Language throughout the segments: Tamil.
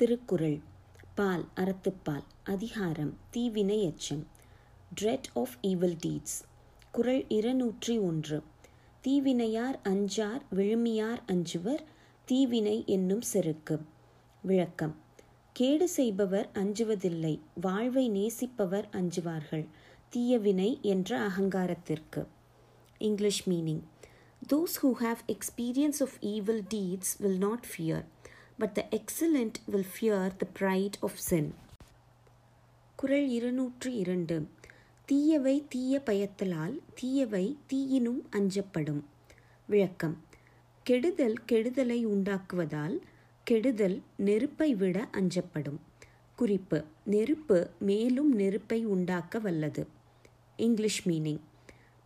திருக்குறள். பால் அறத்துப்பால். அதிகாரம் தீவினை எச்சம் ட்ரெட் ஆஃப் ஈவில் டீட்ஸ் குறள் இருநூற்றி ஒன்று தீவினையார் அஞ்சார் விழுமியார் அஞ்சுவர் தீவினை என்னும் செருக்கு. விளக்கம். கேடு செய்பவர் அஞ்சுவதில்லை வாழ்வை நேசிப்பவர் அஞ்சுவார்கள் தீயவினை என்ற அகங்காரத்திற்கு. English meaning those who have experience of evil deeds will not fear but the excellent will fear the pride of sin. குறள் இருநூற்று இரண்டு. தீயவை தீய பயத்தலால் தீயவை தீயினும் அஞ்சப்படும். விளக்கம். கெடுதல் கெடுதலை உண்டாக்குவதால் கெடுதல் நெருப்பை விட அஞ்சப்படும். குறிப்பு. நெருப்பு மேலும் நெருப்பை உண்டாக்க வல்லது. English meaning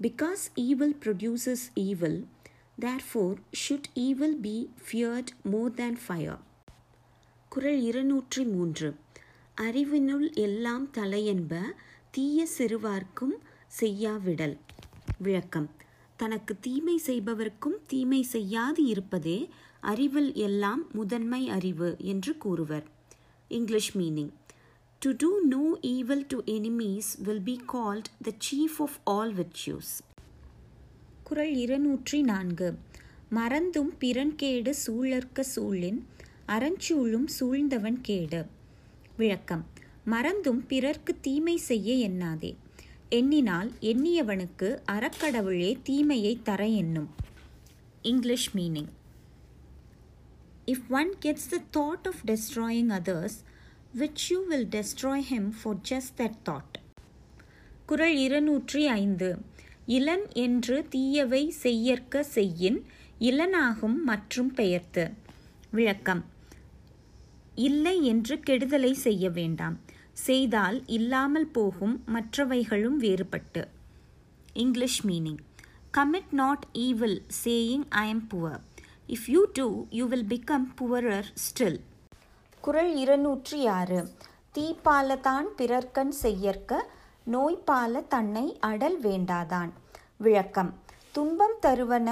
because evil produces evil therefore should evil be feared more than fire குறள் இருநூற்றி மூன்று அறிவினுள் எல்லாம் தலையென்ப தீய சிறுவார்க்கும் செய்யாவிடல். விளக்கம். தனக்கு தீமை செய்பவர்க்கும் தீமை செய்யாது இருப்பதே அறிவில் எல்லாம் முதன்மை அறிவு என்று கூறுவர். English meaning to do no evil to enemies will be called the chief of all virtues Thirukkural இருநூற்றி நான்கு. மறந்தும் பிறன் கேடு சூழற்க சூழின் அறஞ்சூழும் சூழ்ந்தவன் கேடு. விளக்கம். மறந்தும் பிறர்க்கு தீமை செய்ய எண்ணாதே. எண்ணினால் எண்ணியவனுக்கு அறக்கடவுளே தீமையை தர எண்ணும். English meaning. If one gets the thought of destroying others which you will destroy him for just that thought குரல் இருநூற்றி ஐந்து. இளன் என்று தீயவை செய்யற்க செய்யின் இளனாகும் மற்றும் பெயர்த்து. விளக்கம். இல்லை என்று கெடுதலை செய்ய வேண்டாம். செய்தால் இல்லாமல் போகும் மற்றவைகளும் வேறுபட்டு. English meaning. Commit not evil saying I am poor if you do you will become poorer still குறள் இருநூற்றி ஆறு தீப்பாலதான் பிறர்க்கண் செய்யற்க நோய்பால தன்னை அடல் வேண்டாதான். விளக்கம் துன்பம் தருவன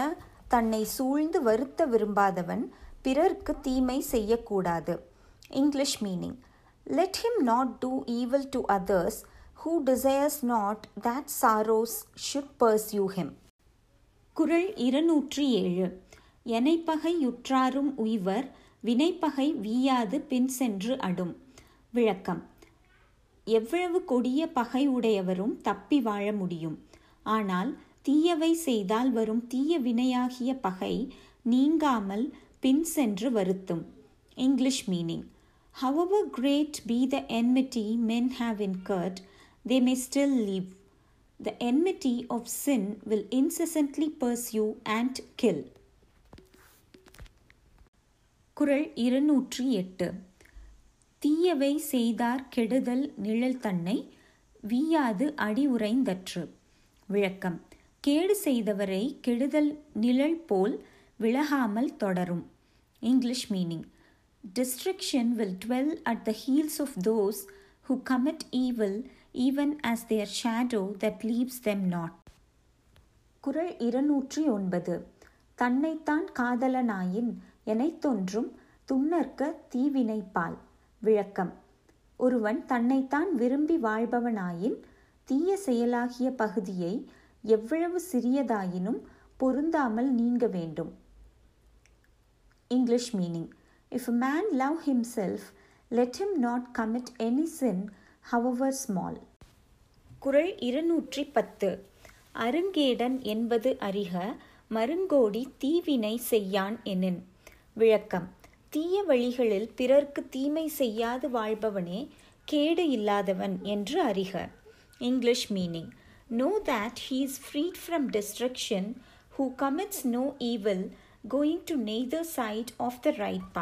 தன்னை சூழ்ந்து வருத்த விரும்பாதவன் பிறர்க்கு தீமை செய்யக்கூடாது. English meaning let him not do evil to others who desires not that sorrows should pursue him குறள் இருநூற்றி ஏழு எனைப்பகை யுற்றாரும் உய்வர் வினைப்பகை வீயாது பின் சென்று அடும். விளக்கம். எவ்வளவு கொடிய பகை உடையவரும் தப்பி வாழ முடியும். ஆனால் தீயவை செய்தால் வரும் தீய வினையாகிய பகை நீங்காமல் பின் சென்று வருத்தும். English meaning however great be the enmity men have incurred they may still leave the enmity of sin will incessantly pursue and kill குரல் இருநூற்றி எட்டு தீயவை செய்தார் கெடுதல் நிழல் தன்னை வீயாது அடி உறைந்தற்று. விளக்கம். கேடு செய்தவரை கெடுதல் நிழல் போல் விலகாமல் தொடரும். English meaning destruction will dwell at the heels of those who commit evil even as their shadow that leaves them not குரல் இருநூற்றி ஒன்பது தன்னைத்தான் காதலனாயின் எனைத்தொன்றும் துண்ணர்க்க தீவினைப்பால் விளக்கம். ஒருவன் தன்னைத்தான் விரும்பி வாழ்பவனாயின் தீய செயலாகிய பகுதியை எவ்வளவு சிறியதாயினும் பொருந்தாமல் நீங்க வேண்டும். English meaning if a man love himself let him not commit any sin however small குரல் இருநூற்றி பத்து அருங்கேடன் என்பது அறிக மருங்கோடி தீவினை செய்யான் எனின். விளக்கம். தீய வழிகளில் பிறர்க்கு தீமை செய்யாது வாழ்பவனே கேடு இல்லாதவன் என்று அறிக. English meaning Know that he is freed from destruction who commits no evil, going to neither side of the right path.